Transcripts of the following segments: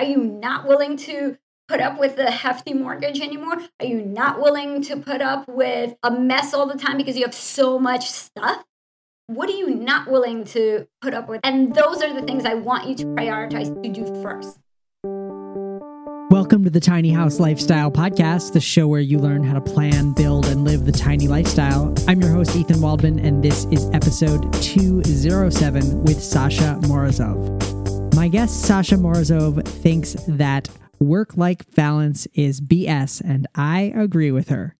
Are you not willing to put up with a hefty mortgage anymore? Are you not willing to put up with a mess all the time because you have so much stuff? What are you not willing to put up with? And those are the things I want you to prioritize to do first. Welcome to the Tiny House Lifestyle Podcast, the show where you learn how to plan, build, and live the tiny lifestyle. I'm your host, Ethan Waldman, and this is episode 207 with Sasha Morozov. My guest, Sasha Morozov, thinks that work life balance is BS, and I agree with her.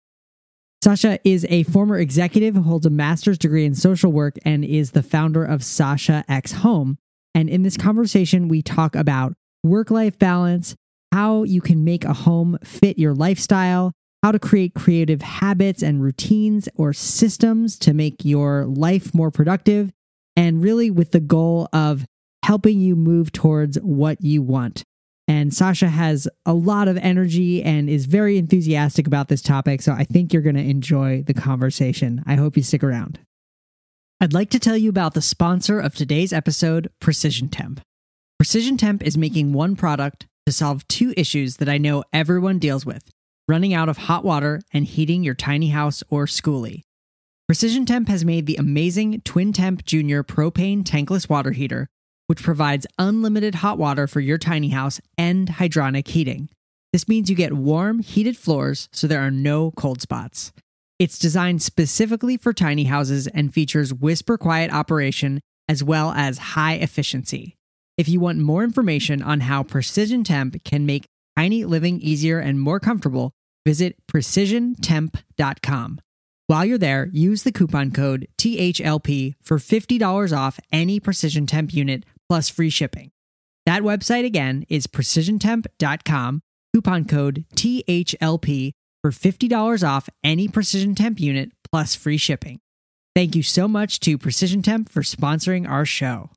Sasha is a former executive who holds a master's degree in social work and is the founder of Sasha X Home. And in this conversation, we talk about work life balance, how you can make a home fit your lifestyle, how to create creative habits and routines or systems to make your life more productive, and really with the goal of helping you move towards what you want. And Sasha has a lot of energy and is very enthusiastic about this topic. So I think you're going to enjoy the conversation. I hope you stick around. I'd like to tell you about the sponsor of today's episode, Precision Temp. Precision Temp is making one product to solve two issues that I know everyone deals with running out of hot water and heating your tiny house or schoolie. Precision Temp has made the amazing Twin Temp Junior propane tankless water heater which provides unlimited hot water for your tiny house and hydronic heating. This means you get warm, heated floors so there are no cold spots. It's designed specifically for tiny houses and features whisper quiet operation as well as high efficiency. If you want more information on how Precision Temp can make tiny living easier and more comfortable, visit precisiontemp.com. While you're there, use the coupon code THLP for $50 off any Precision Temp unit plus free shipping. That website again is precisiontemp.com, coupon code THLP for $50 off any Precision Temp unit plus free shipping. Thank you so much to Precision Temp for sponsoring our show.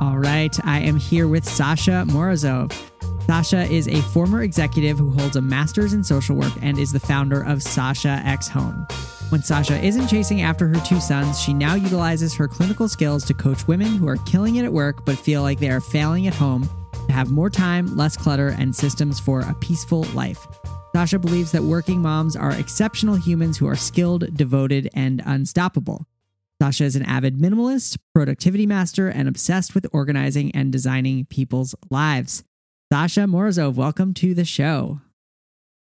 All right, I am here with Sasha Morozov. Sasha is a former executive who holds a master's in social work and is the founder of Sasha X Home. When Sasha isn't chasing after her two sons, she now utilizes her clinical skills to coach women who are killing it at work but feel like they are failing at home to have more time, less clutter, and systems for a peaceful life. Sasha believes that working moms are exceptional humans who are skilled, devoted, and unstoppable. Sasha is an avid minimalist, productivity master, and obsessed with organizing and designing people's lives. Sasha Morozov, welcome to the show.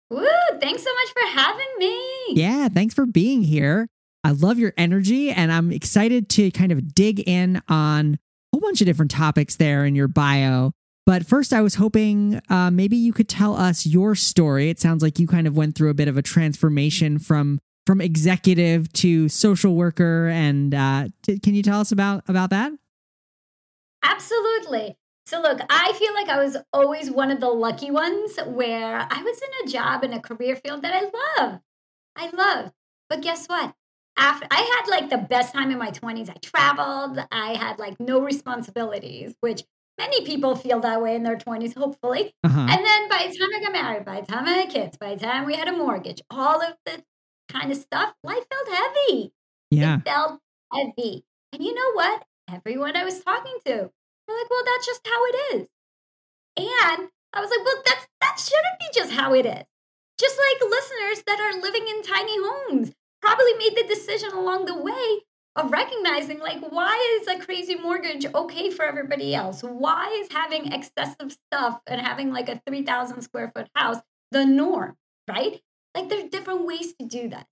Woo! Thanks so much for having me. Yeah, thanks for being here. I love your energy, and I'm excited to kind of dig in on a whole bunch of different topics there in your bio. But first, I was hoping uh, maybe you could tell us your story. It sounds like you kind of went through a bit of a transformation from from executive to social worker, and uh, t- can you tell us about about that? Absolutely. So, look, I feel like I was always one of the lucky ones where I was in a job in a career field that I love. I love. But guess what? After I had like the best time in my 20s. I traveled, I had like no responsibilities, which many people feel that way in their 20s, hopefully. Uh-huh. And then by the time I got married, by the time I had kids, by the time we had a mortgage, all of the kind of stuff, life felt heavy. Yeah. It felt heavy. And you know what? Everyone I was talking to, like, well, that's just how it is. And I was like, well, that's that shouldn't be just how it is. Just like listeners that are living in tiny homes probably made the decision along the way of recognizing like why is a crazy mortgage okay for everybody else? Why is having excessive stuff and having like a 3000 square foot house the norm, right? Like there's different ways to do that.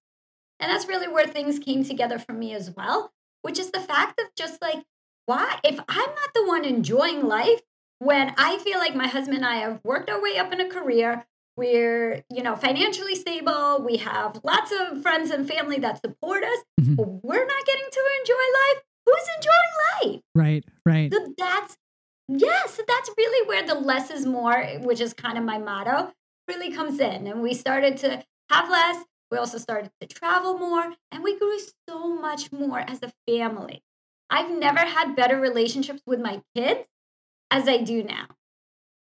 And that's really where things came together for me as well, which is the fact of just like why? If i'm not the one enjoying life when i feel like my husband and i have worked our way up in a career we're you know financially stable we have lots of friends and family that support us mm-hmm. but we're not getting to enjoy life who's enjoying life? Right right. So that's yes that's really where the less is more which is kind of my motto really comes in. And we started to have less we also started to travel more and we grew so much more as a family I've never had better relationships with my kids as I do now.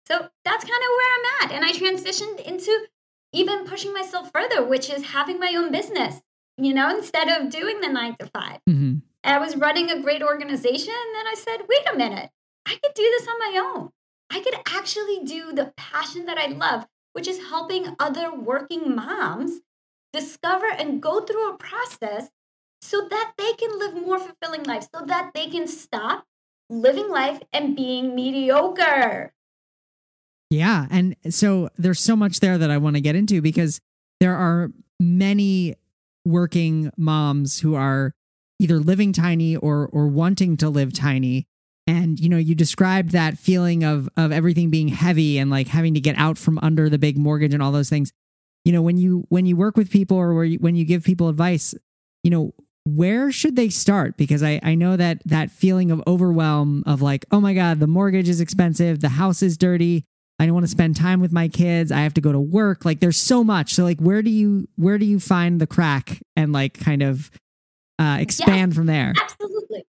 So that's kind of where I'm at. And I transitioned into even pushing myself further, which is having my own business, you know, instead of doing the nine to 5 hmm I was running a great organization. And then I said, wait a minute, I could do this on my own. I could actually do the passion that I love, which is helping other working moms discover and go through a process so that they can live more fulfilling lives, so that they can stop living life and being mediocre. Yeah. And so there's so much there that I want to get into because there are many working moms who are either living tiny or or wanting to live tiny. And you know, you described that feeling of of everything being heavy and like having to get out from under the big mortgage and all those things. You know, when you when you work with people or when you give people advice, you know, where should they start? Because I I know that that feeling of overwhelm of like, oh my god, the mortgage is expensive, the house is dirty, I don't want to spend time with my kids. I have to go to work. Like there's so much. So like where do you where do you find the crack and like kind of uh expand from there? Absolutely.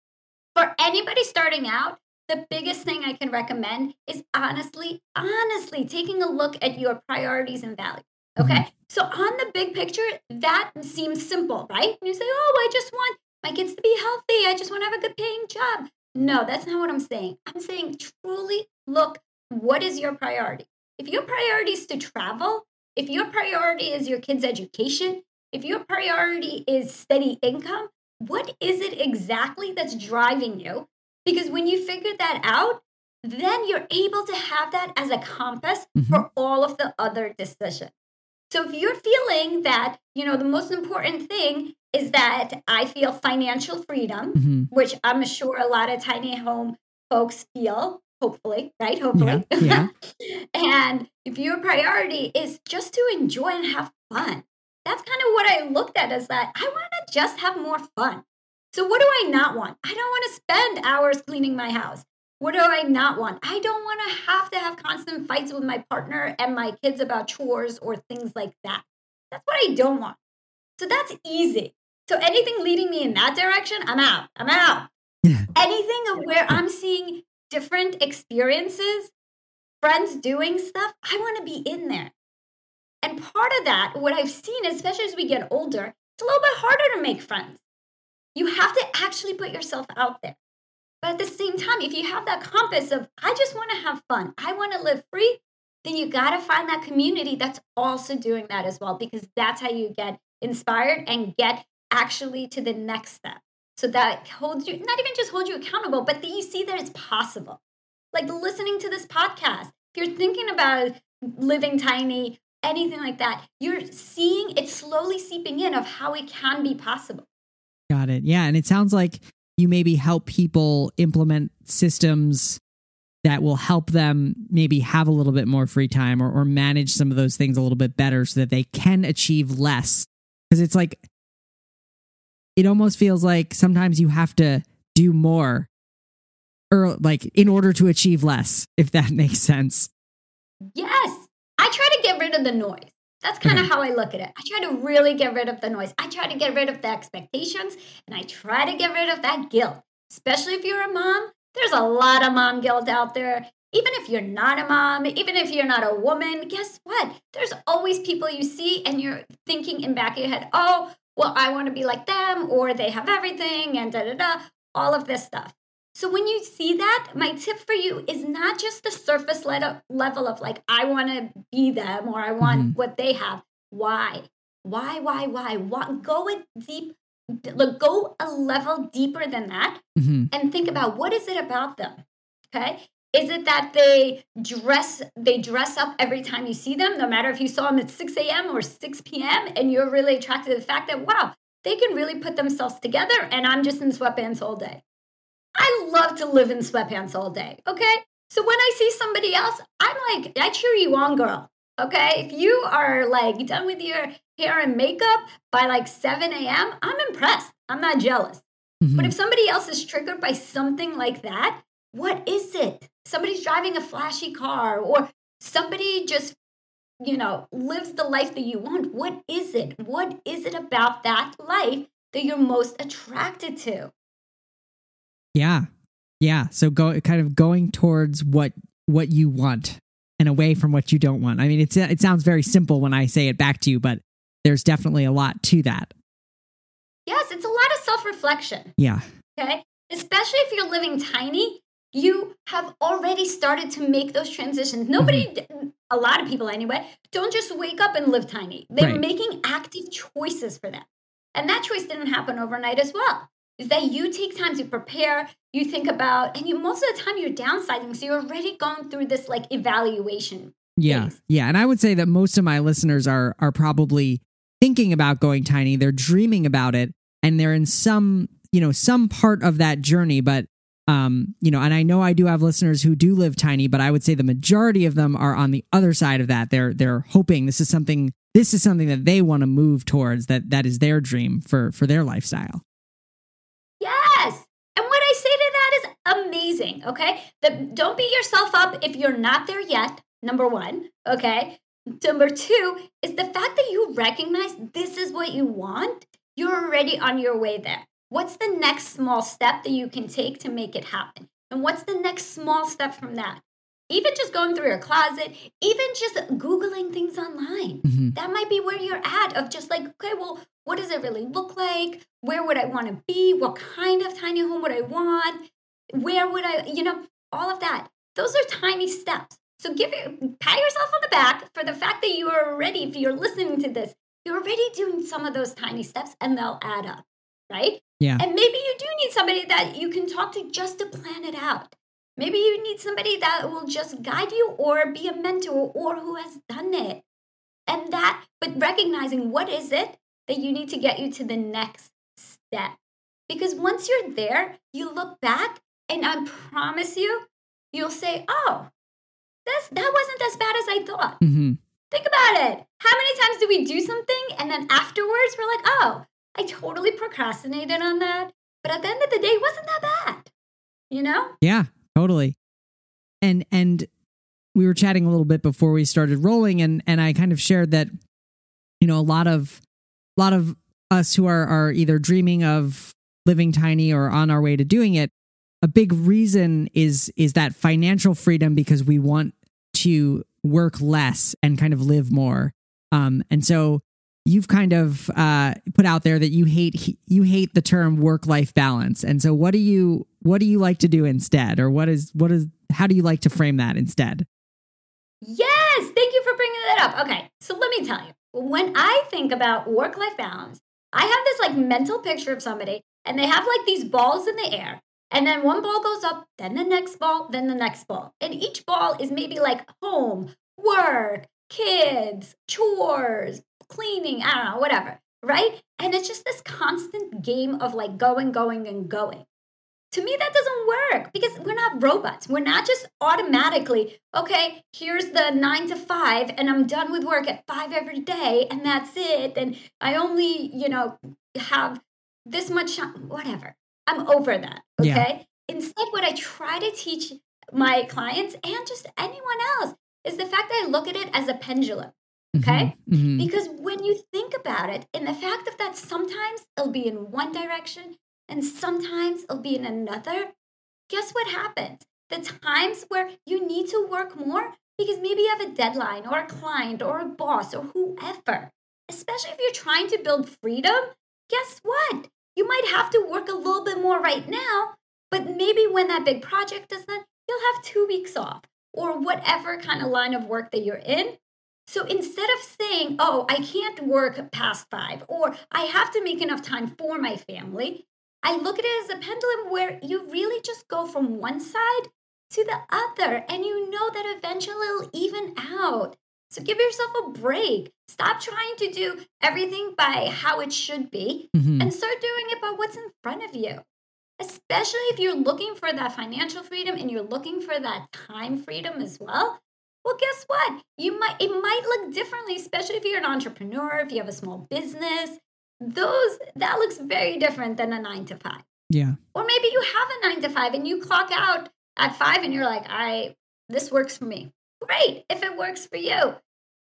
For anybody starting out, the biggest thing I can recommend is honestly, honestly taking a look at your priorities and values. Okay. So, on the big picture, that seems simple, right? You say, oh, I just want my kids to be healthy. I just want to have a good paying job. No, that's not what I'm saying. I'm saying truly look, what is your priority? If your priority is to travel, if your priority is your kids' education, if your priority is steady income, what is it exactly that's driving you? Because when you figure that out, then you're able to have that as a compass Mhm. for all of the other decisions. So if you're feeling that, you know, the most important thing is that I feel financial freedom, Mhm. which I'm sure a lot of tiny home folks feel, hopefully, right? Hopefully. Yeah, and if your priority is just to enjoy and have fun, that's kind of what I looked at as that I want to just have more fun. So, what do I not want? I don't want to spend hours cleaning my house. What do I not want? I don't want to have to have constant fights with my partner and my kids about chores or things like that. That's what I don't want. So, that's easy. So, anything leading me in that direction, I'm out. I'm out. Yeah. Anything of where I'm seeing different experiences, friends doing stuff, I want to be in there. And part of that, what I've seen, especially as we get older, it's a little bit harder to make friends. You have to actually put yourself out there. But at the same time, if you have that compass of, I just want to have fun, I want to live free, then you got to find that community that's also doing that as well, because that's how you get inspired and get actually to the next step. So that holds you, not even just hold you accountable, but that you see that it's possible. Like listening to this podcast, if you're thinking about living tiny, anything like that, you're seeing it slowly seeping in of how it can be possible. Got it. Yeah, and it sounds like you maybe help people implement systems that will help them maybe have a little bit more free time or, or manage some of those things a little bit better so that they can achieve less. Because it's like, it almost feels like sometimes you have to do more or like in order to achieve less, if that makes sense. Yes, I try to get rid of the noise. That's kind of mm-hmm. Okay. how I look at it. I try to really get rid of the noise. I try to get rid of the expectations and I try to get rid of that guilt, especially if you're a mom. There's a lot of mom guilt out there. Even if you're not a mom, even if you're not a woman, guess what? There's always people you see and you're thinking in back of your head, oh, well, I want to be like them or they have everything and da da da, all of this stuff. So when you see that, my tip for you is not just the surface le- level of like, I want to be them or I want Mhm. what they have. Why? Why, why, why? why? Go a deep, look, go a level deeper than that hmm and think about what is it about them? Okay. Is it that they dress they dress up every time you see them, no matter if you saw them at 6 a.m. or 6 p.m. and you're really attracted to the fact that wow, they can really put themselves together and I'm just in sweatpants all day. I love to live in sweatpants all day. Okay. So when I see somebody else, I'm like, I cheer you on, girl. Okay. If you are like done with your hair and makeup by like 7 a.m., I'm impressed. I'm not jealous. Mm-hmm. But if somebody else is triggered by something like that, what is it? Somebody's driving a flashy car or somebody just, you know, lives the life that you want. What is it? What is it about that life that you're most attracted to? Yeah. Yeah. So go kind of going towards what what you want and away from what you don't want. I mean, it's it sounds very simple when I say it back to you, but there's definitely a lot to that. Yes, it's a lot of self reflection. Yeah. Okay. Especially if you're living tiny, you have already started to make those transitions. Nobody, mm-hmm. a lot of people anyway, don't just wake up and live tiny. They're right. making active choices for that. And that choice didn't happen overnight as well. Is that you take time to prepare, you think about, and you most of the time you're downsizing. So you're already going through this like evaluation. Yeah. Phase. Yeah. And I would say that most of my listeners are are probably thinking about going tiny. They're dreaming about it and they're in some, you know, some part of that journey, but um, you know, and I know I do have listeners who do live tiny, but I would say the majority of them are on the other side of that. They're they're hoping this is something this is something that they want to move towards that that is their dream for for their lifestyle. Yes. And what I say to that is amazing, okay? The, don't beat yourself up if you're not there yet. Number 1, okay? Number 2 is the fact that you recognize this is what you want. You're already on your way there. What's the next small step that you can take to make it happen? And what's the next small step from that? Even just going through your closet, even just Googling things online. Mm-hmm. That might be where you're at of just like, okay, well, what does it really look like? Where would I want to be? What kind of tiny home would I want? Where would I, you know, all of that. Those are tiny steps. So give your, pat yourself on the back for the fact that you are already, if you're listening to this, you're already doing some of those tiny steps and they'll add up, right? Yeah. And maybe you do need somebody that you can talk to just to plan it out. Maybe you need somebody that will just guide you or be a mentor or who has done it. And that, but recognizing what is it that you need to get you to the next step. Because once you're there, you look back and I promise you, you'll say, oh, this, that wasn't as bad as I thought. Mm-hmm. Think about it. How many times do we do something and then afterwards we're like, oh, I totally procrastinated on that. But at the end of the day, it wasn't that bad. You know? Yeah, totally. And and we were chatting a little bit before we started rolling and and I kind of shared that you know a lot of a lot of us who are are either dreaming of living tiny or on our way to doing it a big reason is is that financial freedom because we want to work less and kind of live more um and so you've kind of uh, put out there that you hate you hate the term work life balance. And so, what do you what do you like to do instead, or what is what is how do you like to frame that instead? Yes, thank you for bringing that up. Okay, so let me tell you, when I think about work life balance, I have this like mental picture of somebody, and they have like these balls in the air. And then one ball goes up, then the next ball, then the next ball. And each ball is maybe like home, work, kids, chores, cleaning, I don't know, whatever, right? And it's just this constant game of like going, going, and going. To me, that doesn't work because we're not robots. We're not just automatically, okay, here's the nine to five, and I'm done with work at five every day, and that's it. And I only, you know, have this much whatever. I'm over that, okay? Yeah. Instead, what I try to teach my clients and just anyone else is the fact that I look at it as a pendulum. Okay? Mm-hmm, mm-hmm. Because when you think about it, in the fact of that sometimes it'll be in one direction and sometimes it'll be in another, guess what happens? The times where you need to work more because maybe you have a deadline or a client or a boss or whoever, especially if you're trying to build freedom, guess what? You might have to work a little bit more right now, but maybe when that big project is done, you'll have two weeks off or whatever kind of line of work that you're in so instead of saying, oh, I can't work past five, or I have to make enough time for my family, I look at it as a pendulum where you really just go from one side to the other, and you know that eventually it'll even out. So give yourself a break. Stop trying to do everything by how it should be mm-hmm. and start doing it by what's in front of you. Especially if you're looking for that financial freedom and you're looking for that time freedom as well. Well, guess what? You might it might look differently, especially if you're an entrepreneur, if you have a small business. Those that looks very different than a nine to five. Yeah. Or maybe you have a nine to five and you clock out at five and you're like, I this works for me. Great if it works for you.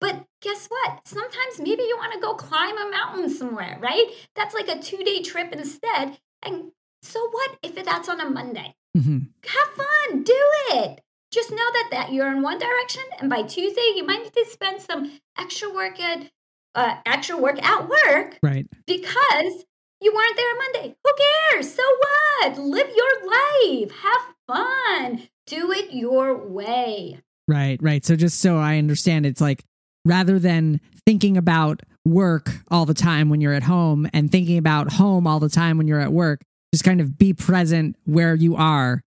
But guess what? Sometimes maybe you want to go climb a mountain somewhere, right? That's like a two day trip instead. And so what if that's on a Monday? Mm-hmm. Have fun, do it. just know that that you're in one direction, and by Tuesday you might need to spend some extra work at uh, extra work at work, right? Because you weren't there Monday. Who cares? So what? Live your life. Have fun. Do it your way. Right, right. So just so I understand, it's like rather than thinking about work all the time when you're at home and thinking about home all the time when you're at work, just kind of be present where you are.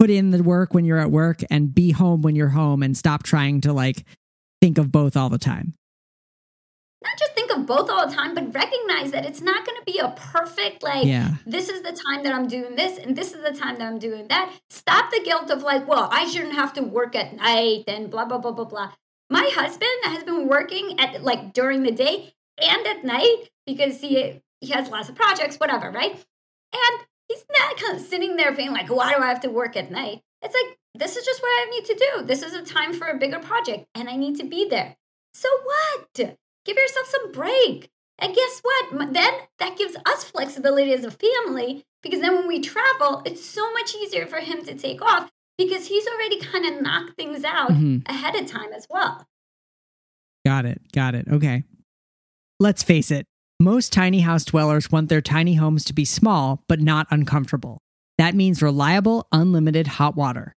Put in the work when you're at work and be home when you're home and stop trying to like think of both all the time not just think of both all the time, but recognize that it's not going to be a perfect, like, yeah. this is the time that I'm doing this and this is the time that I'm doing that. Stop the guilt of, like, well, I shouldn't have to work at night and blah, blah, blah, blah, blah. My husband has been working at, like, during the day and at night because he, he has lots of projects, whatever, right? And he's not kind of sitting there being like, why do I have to work at night? It's like, this is just what I need to do. This is a time for a bigger project and I need to be there. So what? Give yourself some break. And guess what? Then that gives us flexibility as a family because then when we travel, it's so much easier for him to take off because he's already kind of knocked things out mm-hmm. ahead of time as well. Got it. Got it. Okay. Let's face it, most tiny house dwellers want their tiny homes to be small, but not uncomfortable. That means reliable, unlimited hot water.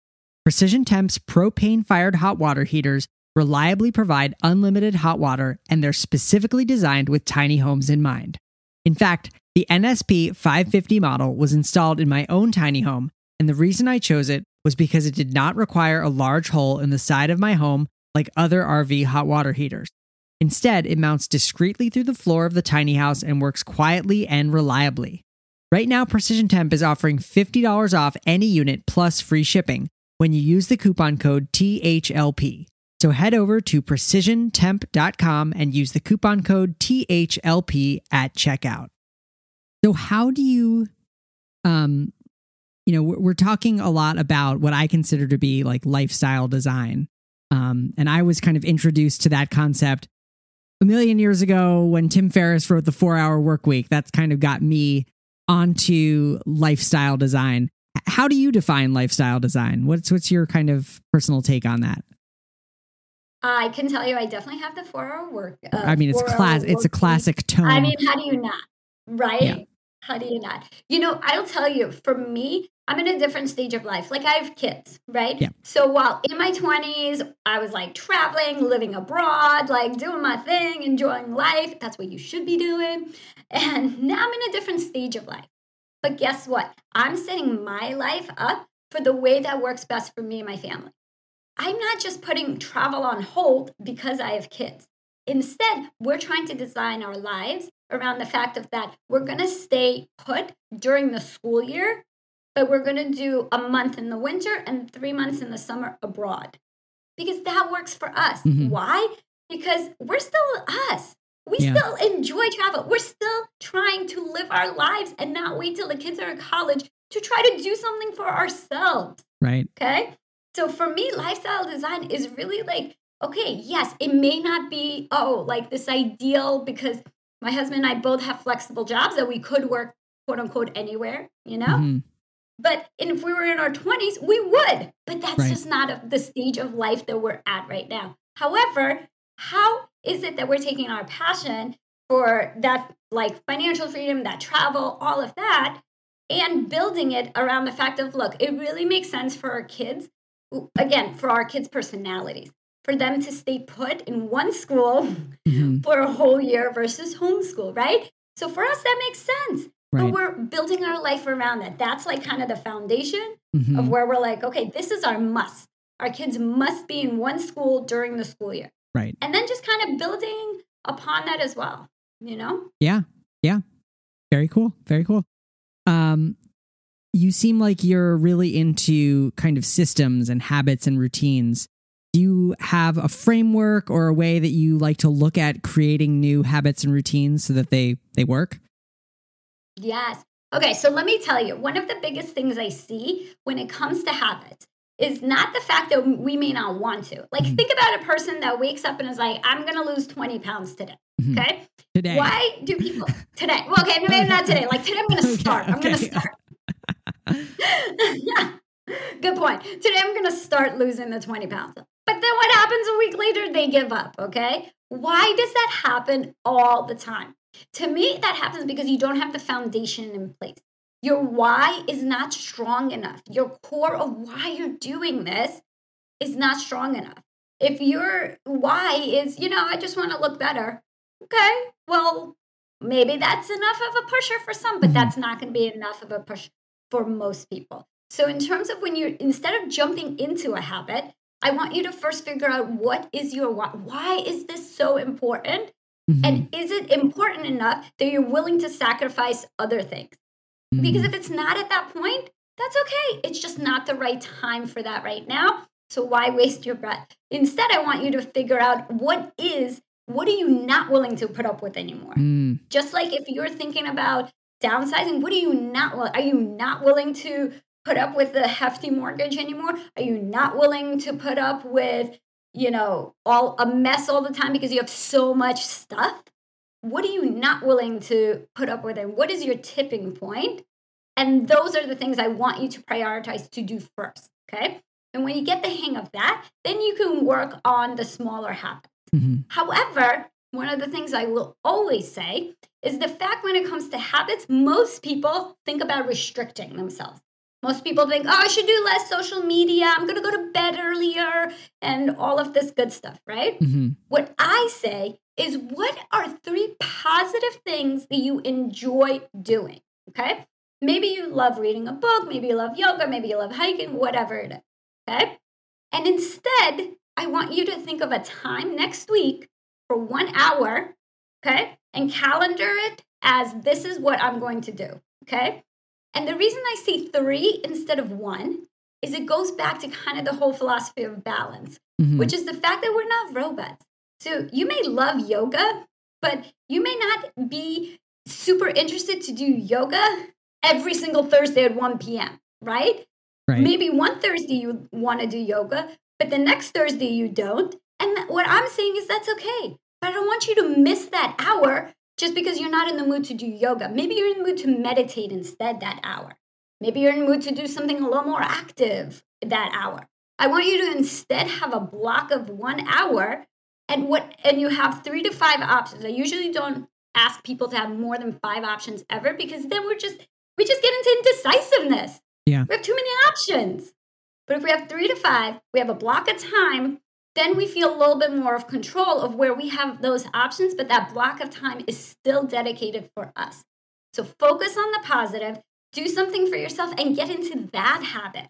Precision Temp's propane fired hot water heaters reliably provide unlimited hot water, and they're specifically designed with tiny homes in mind. In fact, the NSP 550 model was installed in my own tiny home, and the reason I chose it was because it did not require a large hole in the side of my home like other RV hot water heaters. Instead, it mounts discreetly through the floor of the tiny house and works quietly and reliably. Right now, Precision Temp is offering $50 off any unit plus free shipping when you use the coupon code THLP. So head over to precisiontemp.com and use the coupon code THLP at checkout. So how do you um you know, we're talking a lot about what I consider to be like lifestyle design. Um and I was kind of introduced to that concept a million years ago when Tim Ferriss wrote the 4-hour work week. That's kind of got me onto lifestyle design. How do you define lifestyle design? What's what's your kind of personal take on that? I can tell you, I definitely have the four hour work. Uh, I mean, it's class. It's a classic tone. I mean, how do you not? Right? Yeah. How do you not? You know, I'll tell you. For me, I'm in a different stage of life. Like I have kids, right? Yeah. So while in my 20s, I was like traveling, living abroad, like doing my thing, enjoying life. That's what you should be doing. And now I'm in a different stage of life. But guess what? I'm setting my life up for the way that works best for me and my family. I'm not just putting travel on hold because I have kids. Instead, we're trying to design our lives around the fact of that we're going to stay put during the school year, but we're going to do a month in the winter and 3 months in the summer abroad. Because that works for us. Mm-hmm. Why? Because we're still us. We yeah. still enjoy travel. We're still trying to live our lives and not wait till the kids are in college to try to do something for ourselves. Right. Okay. So for me, lifestyle design is really like, okay, yes, it may not be, oh, like this ideal because my husband and I both have flexible jobs that we could work quote unquote anywhere, you know? Mm-hmm. But if we were in our 20s, we would. But that's right. just not a, the stage of life that we're at right now. However, how is it that we're taking our passion for that, like financial freedom, that travel, all of that, and building it around the fact of, look, it really makes sense for our kids again, for our kids' personalities, for them to stay put in one school mm-hmm. for a whole year versus homeschool, right? So for us, that makes sense. Right. But we're building our life around that. That's like kind of the foundation mm-hmm. of where we're like, okay, this is our must. Our kids must be in one school during the school year. Right. And then just kind of building upon that as well, you know? Yeah. Yeah. Very cool. Very cool. Um, you seem like you're really into kind of systems and habits and routines. Do you have a framework or a way that you like to look at creating new habits and routines so that they they work? Yes. Okay, so let me tell you, one of the biggest things I see when it comes to habits is not the fact that we may not want to. Like, mm-hmm. think about a person that wakes up and is like, I'm going to lose 20 pounds today. Mm-hmm. Okay. Today. Why do people today? Well, okay, maybe not today. Like, today I'm going to start. Okay, I'm going to start. Good point. Today I'm going to start losing the 20 pounds. But then what happens a week later? They give up, okay? Why does that happen all the time? To me, that happens because you don't have the foundation in place. Your why is not strong enough. Your core of why you're doing this is not strong enough. If your why is, you know, I just want to look better, okay, well, maybe that's enough of a pusher for some, but mm-hmm. that's not going to be enough of a push for most people. So, in terms of when you're, instead of jumping into a habit, I want you to first figure out what is your why. Why is this so important? Mm-hmm. And is it important enough that you're willing to sacrifice other things? Mm-hmm. Because if it's not at that point, that's okay. It's just not the right time for that right now. So why waste your breath? Instead, I want you to figure out what is, what are you not willing to put up with anymore? Mm. Just like if you're thinking about downsizing, what are you not, are you not willing to put up with the hefty mortgage anymore? Are you not willing to put up with, you know, all a mess all the time because you have so much stuff? What are you not willing to put up with? And what is your tipping point? And those are the things I want you to prioritize to do first. Okay. And when you get the hang of that, then you can work on the smaller habits. Mm-hmm. However, one of the things I will always say is the fact when it comes to habits, most people think about restricting themselves. Most people think, oh, I should do less social media. I'm going to go to bed earlier and all of this good stuff, right? Mm-hmm. What I say is, what are three positive things that you enjoy doing? Okay. Maybe you love reading a book, maybe you love yoga, maybe you love hiking, whatever it is. Okay. And instead, I want you to think of a time next week for one hour. Okay. And calendar it as this is what I'm going to do. Okay. And the reason I say three instead of one is it goes back to kind of the whole philosophy of balance, mm-hmm. which is the fact that we're not robots. So you may love yoga, but you may not be super interested to do yoga every single Thursday at 1 p.m., right? right. Maybe one Thursday you want to do yoga, but the next Thursday you don't. And what I'm saying is that's okay. But I don't want you to miss that hour just because you're not in the mood to do yoga. Maybe you're in the mood to meditate instead that hour. Maybe you're in the mood to do something a little more active that hour. I want you to instead have a block of one hour and what and you have three to five options. I usually don't ask people to have more than five options ever because then we're just we just get into indecisiveness. Yeah. We have too many options. But if we have three to five, we have a block of time then we feel a little bit more of control of where we have those options, but that block of time is still dedicated for us. So focus on the positive, do something for yourself, and get into that habit.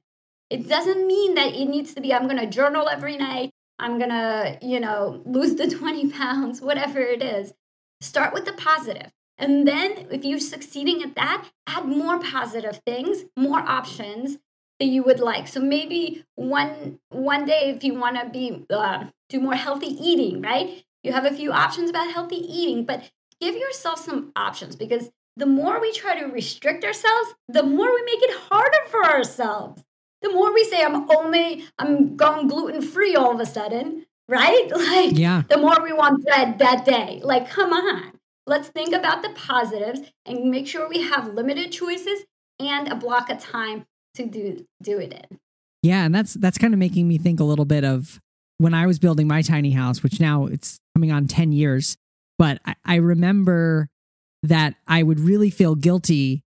It doesn't mean that it needs to be, I'm going to journal every night, I'm going to, you know, lose the 20 pounds, whatever it is. Start with the positive. And then if you're succeeding at that, add more positive things, more options, that you would like. So maybe one one day if you want to be uh, do more healthy eating, right? You have a few options about healthy eating, but give yourself some options because the more we try to restrict ourselves, the more we make it harder for ourselves. The more we say I'm only I'm going gluten free all of a sudden, right? Like yeah. the more we want bread that day. Like come on. Let's think about the positives and make sure we have limited choices and a block of time to do do it in. Yeah, and that's that's kind of making me think a little bit of when I was building my tiny house, which now it's coming on 10 years, but I, I remember that I would really feel guilty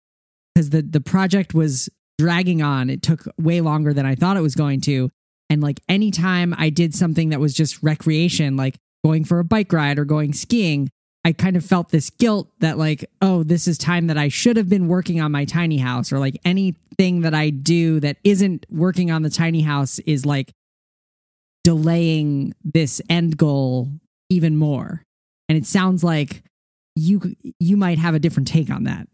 because the the project was dragging on. It took way longer than I thought it was going to. And like anytime I did something that was just recreation, like going for a bike ride or going skiing, I kind of felt this guilt that, like, oh, this is time that I should have been working on my tiny house, or like anything that I do that isn't working on the tiny house is like delaying this end goal even more. And it sounds like you you might have a different take on that.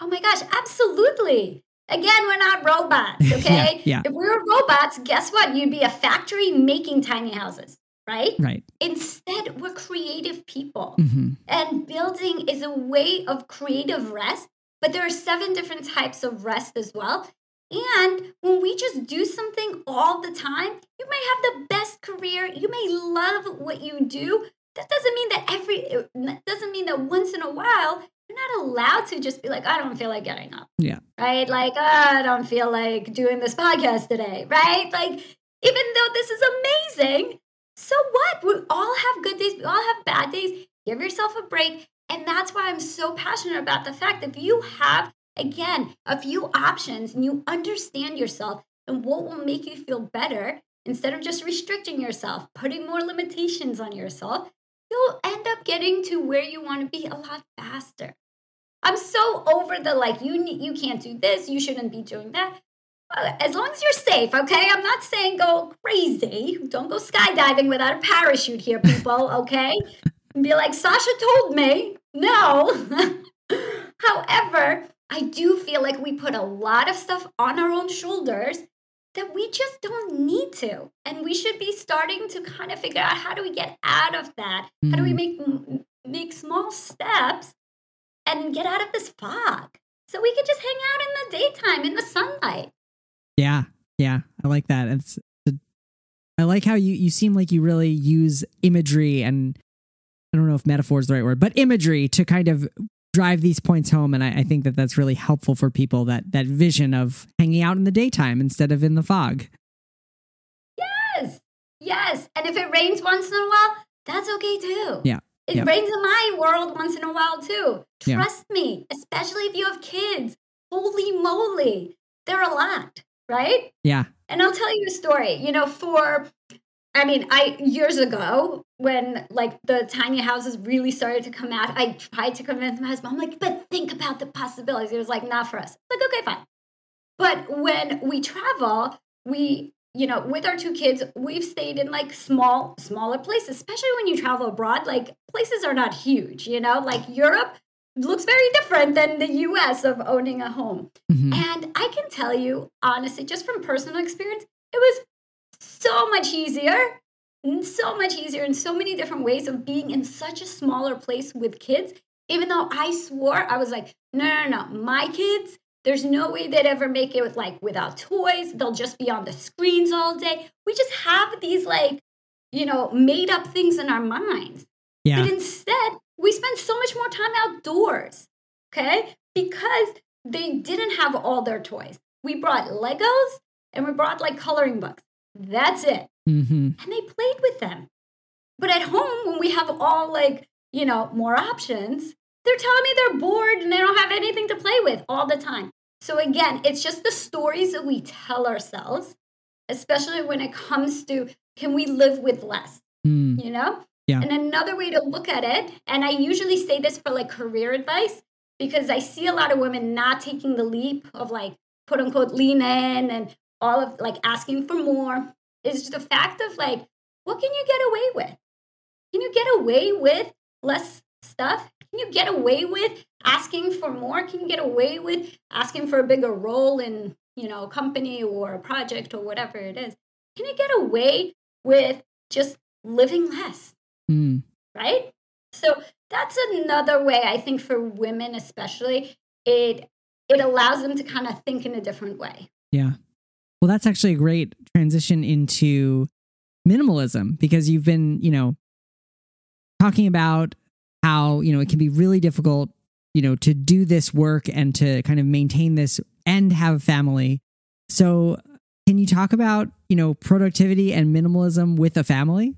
Oh my gosh, absolutely. Again, we're not robots, okay? yeah, yeah. If we were robots, guess what? You'd be a factory making tiny houses right? Right. Instead, we're creative people. Mm-hmm. And building is a way of creative rest, but there are seven different types of rest as well. And when we just do something all the time, you may have the best career, you may love what you do. That doesn't mean that every doesn't mean that once in a while you're You're not allowed to just be like, I don't feel like getting up. Yeah. Right? Like, oh, I don't feel like doing this podcast today. Right? Like, even though this is amazing, so what? We all have good days, we all have bad days. Give yourself a break. And that's why I'm so passionate about the fact that if you have, again, a few options and you understand yourself and what will make you feel better, instead of just restricting yourself, putting more limitations on yourself, you'll end up getting to where you want to be a lot faster. I'm so over the like you you can't do this, you shouldn't be doing that. As long as you're safe, okay? I'm not saying go crazy. Don't go skydiving without a parachute here, people, okay? be like, Sasha told me. No. However, I do feel like we put a lot of stuff on our own shoulders that we just don't need to. And we should be starting to kind of figure out how do we get out of that? Mm. How do we mm. make make small steps and get out of this fog? So we could just hang out in the daytime in the sunlight. Yeah. Yeah, I like that. It's I like how you you seem like you really use imagery and I don't know if metaphor is the right word, but imagery to kind of drive these points home. And I, I, think that that's really helpful for people that that vision of hanging out in the daytime instead of in the fog. Yes. Yes. And if it rains once in a while that's okay too. Yeah. It yeah. rains in my world once in a while too. Trust yeah. me especially if you have kids. Holy moly. They're a lot right yeah and i'll tell you a story you know for I mean, I years ago when like the tiny houses really started to come out, I tried to convince my husband. I'm like, but think about the possibilities. He was like, not for us. like, okay, fine. But when we travel, we you know, with our two kids, we've stayed in like small, smaller places, especially when you travel abroad. Like places are not huge, you know, like Europe looks very different than the US of owning a home. Mm-hmm. And I can tell you, honestly, just from personal experience, it was so much easier so much easier in so many different ways of being in such a smaller place with kids even though i swore i was like no no no my kids there's no way they'd ever make it with like without toys they'll just be on the screens all day we just have these like you know made up things in our minds yeah. but instead we spend so much more time outdoors okay because they didn't have all their toys we brought legos and we brought like coloring books that's it. Mm-hmm. And they played with them. But at home, when we have all like, you know, more options, they're telling me they're bored and they don't have anything to play with all the time. So again, it's just the stories that we tell ourselves, especially when it comes to can we live with less? Mm. You know? Yeah. And another way to look at it, and I usually say this for like career advice, because I see a lot of women not taking the leap of like quote unquote lean in and all of like asking for more is just the fact of like, what can you get away with? Can you get away with less stuff? Can you get away with asking for more? Can you get away with asking for a bigger role in, you know, a company or a project or whatever it is? Can you get away with just living less? Mm. Right? So that's another way I think for women especially it it allows them to kind of think in a different way. Yeah. Well, that's actually a great transition into minimalism because you've been, you know, talking about how, you know, it can be really difficult, you know, to do this work and to kind of maintain this and have a family. So, can you talk about, you know, productivity and minimalism with a family?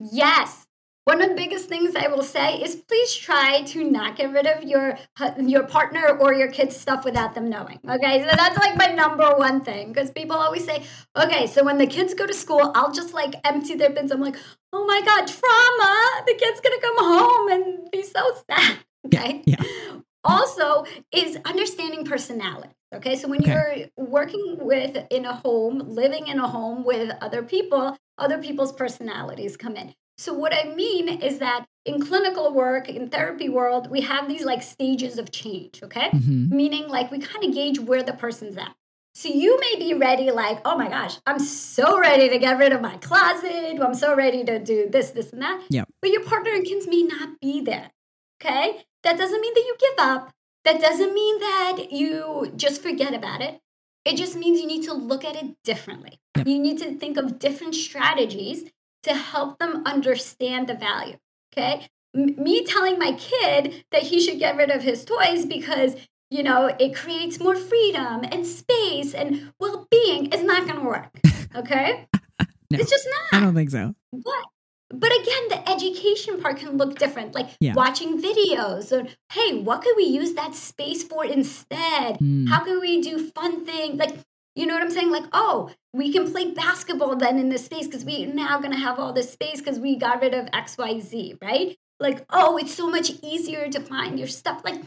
Yes. One of the biggest things I will say is please try to not get rid of your your partner or your kids' stuff without them knowing. Okay, so that's like my number one thing because people always say, okay, so when the kids go to school, I'll just like empty their bins. I'm like, oh my god, trauma! The kid's gonna come home and be so sad. Okay. Yeah. yeah. Also, is understanding personality. Okay, so when okay. you're working with in a home, living in a home with other people, other people's personalities come in. So what I mean is that in clinical work, in therapy world, we have these like stages of change, okay? Mm-hmm. Meaning like we kind of gauge where the person's at. So you may be ready, like, oh my gosh, I'm so ready to get rid of my closet. I'm so ready to do this, this, and that. Yeah. But your partner and kids may not be there. Okay. That doesn't mean that you give up. That doesn't mean that you just forget about it. It just means you need to look at it differently. Yep. You need to think of different strategies to help them understand the value. Okay. m- me telling my kid that he should get rid of his toys because you know it creates more freedom and space and well-being is not going to work okay No, it's just not. I don't think so. but but again the education part can look different like Yeah. watching videos or hey what could we use that space for instead? Mm. how can we do fun things like you know what i'm saying? Like oh we can play basketball then in this space because we're now going to have all this space because we got rid of xyz right? Like oh it's so much easier to find your stuff. Like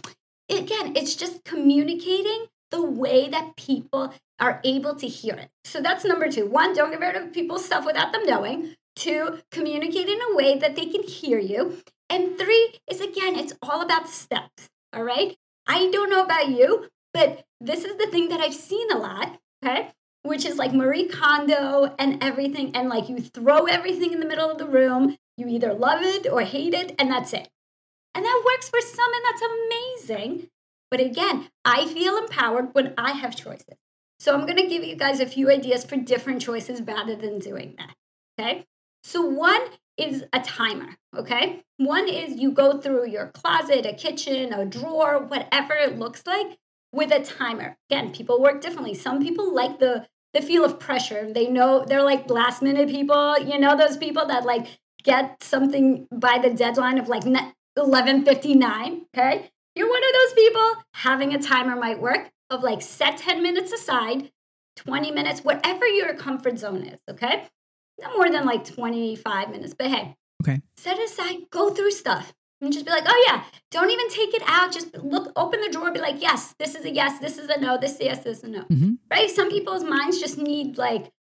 again it's just communicating the way that people are able to hear it. So that's number two. One don't get rid of people's stuff without them knowing two communicate in a way that they can hear you. And three is again it's all about steps all right? I don't know about you but this is the thing that i've seen a lot okay? Which is like marie kondo and everything and like you throw everything in the middle of the room you either love it or hate it and that's it. And that works for some and that's amazing. But again i feel empowered when i have choices. So i'm going to give you guys a few ideas for different choices rather than doing that okay so one is a timer okay? One is you go through your closet a kitchen a drawer whatever it looks like with a timer. Again people work differently. Some people like the the feel of pressure. They know they're like last minute people you know those people that like get something by the deadline of like 11:59 okay? You're one of those people having a timer might work of like set 10 minutes aside 20 minutes whatever your comfort zone is okay not more than like 25 minutes but hey. Okay. set aside go through stuff and just be like oh yeah don't even take it out just look open the drawer be like yes this is a yes this is a no this is a yes this is a no Mhm. right? Some people's minds just need like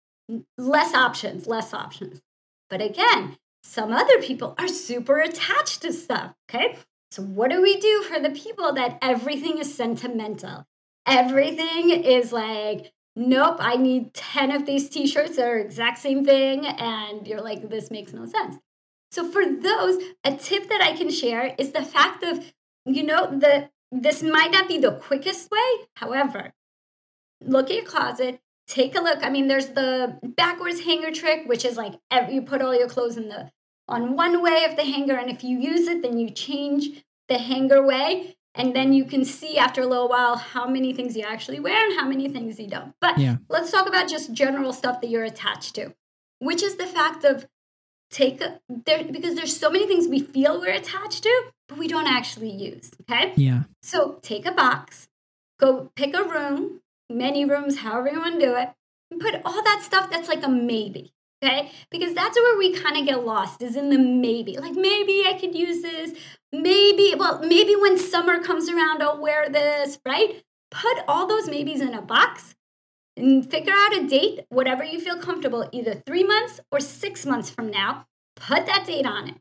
less options less options. But again some other people are super attached to stuff okay? So what do we do for the people that everything is sentimental? Everything is like nope i need 10 of these t-shirts that are exact same thing and you're like this makes no sense. So for those a tip that i can share is the fact of you know the this might not be the quickest way however look at your closet take a look. I mean there's the backwards hanger trick which is like you put all your clothes in the on one way of the hanger and if you use it then you change the hanger way and then you can see after a little while how many things you actually wear and how many things you don't but Yeah. let's talk about just general stuff that you're attached to which is the fact of take a, there because there's so many things we feel we're attached to but we don't actually use okay Yeah. so take a box, go pick a room, many rooms, however you want to do it, and put all that stuff that's like a maybe. Okay? Because that's where we kind of get lost is in the maybe. Like maybe I could use this. Maybe, well, maybe when summer comes around, I'll wear this, right? Put all those maybes in a box and figure out a date, whatever you feel comfortable, either three months or six months from now. Put that date on it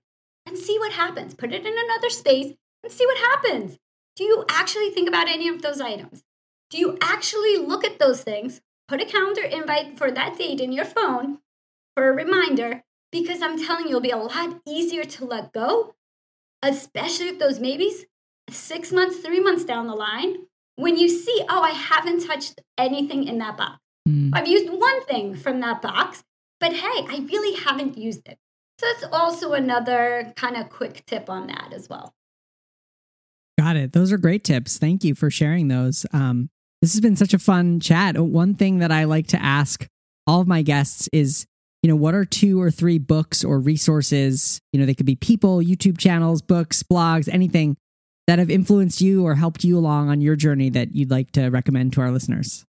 and see what happens. Put it in another space and see what happens. Do you actually think about any of those items? Do you actually look at those things? Put a calendar invite for that date in your phone for a reminder because I'm telling you, it'll be a lot easier to let go, especially if those maybes six months, three months down the line, when you see, oh, I haven't touched anything in that box. Mm. I've used one thing from that box, but hey, I really haven't used it. So that's also another kind of quick tip on that as well. Got it. Those are great tips. Thank you for sharing those. Um, this has been such a fun chat. One thing that I like to ask all of my guests is, you know, what are two or three books or resources? You know, they could be people, YouTube channels, books, blogs, anything that have influenced you or helped you along on your journey that you'd like to recommend to our listeners.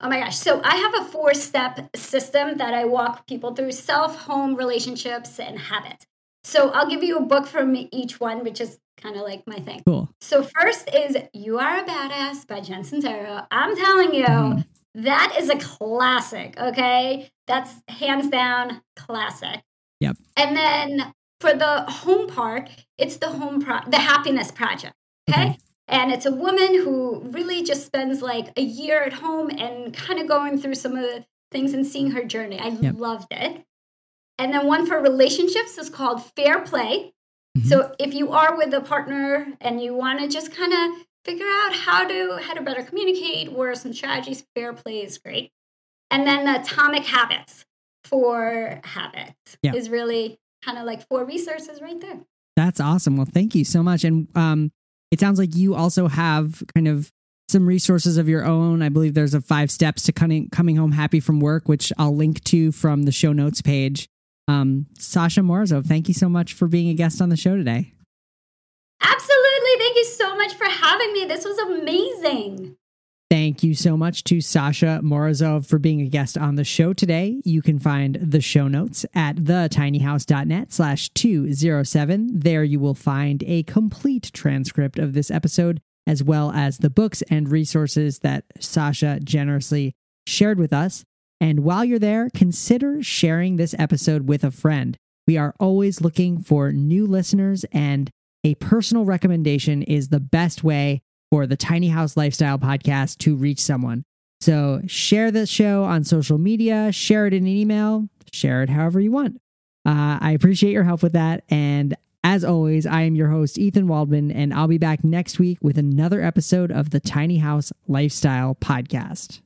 Oh my gosh. So I have a four step system that I walk people through self, home, relationships, and habits. So I'll give you a book from each one, which is kind of like my thing. Cool. So first is You Are a Badass by Jen Sincero. I'm telling you, Mhm. that is a classic, okay? That's hands down classic. Yep. And then for the home part, it's the home pro the happiness project. Okay. Okay. And it's a woman who really just spends like a year at home and kind of going through some of the things and seeing her journey. I Yep. loved it. And then one for relationships is called Fair Play. Mhm. So if you are with a partner and you want to just kind of figure out how to how to better communicate, what are some strategies, fair play is great. And then the atomic habits for habits Yeah. is really kind of like four resources right there. That's awesome. Well, thank you so much. And um, it sounds like you also have kind of some resources of your own. I believe there's a five steps to coming coming home happy from work, which I'll link to from the show notes page. Um, Sasha Morozov, thank you so much for being a guest on the show today. Absolutely. Thank you so much for having me. This was amazing. Thank you so much to Sasha Morozov for being a guest on the show today. You can find the show notes at thetinyhouse.net slash 207. There you will find a complete transcript of this episode, as well as the books and resources that Sasha generously shared with us. And while you're there, consider sharing this episode with a friend. We are always looking for new listeners, and a personal recommendation is the best way for the Tiny House Lifestyle podcast to reach someone. So share this show on social media, share it in an email, share it however you want. Uh, I appreciate your help with that. And as always, I am your host, Ethan Waldman, and I'll be back next week with another episode of the Tiny House Lifestyle podcast.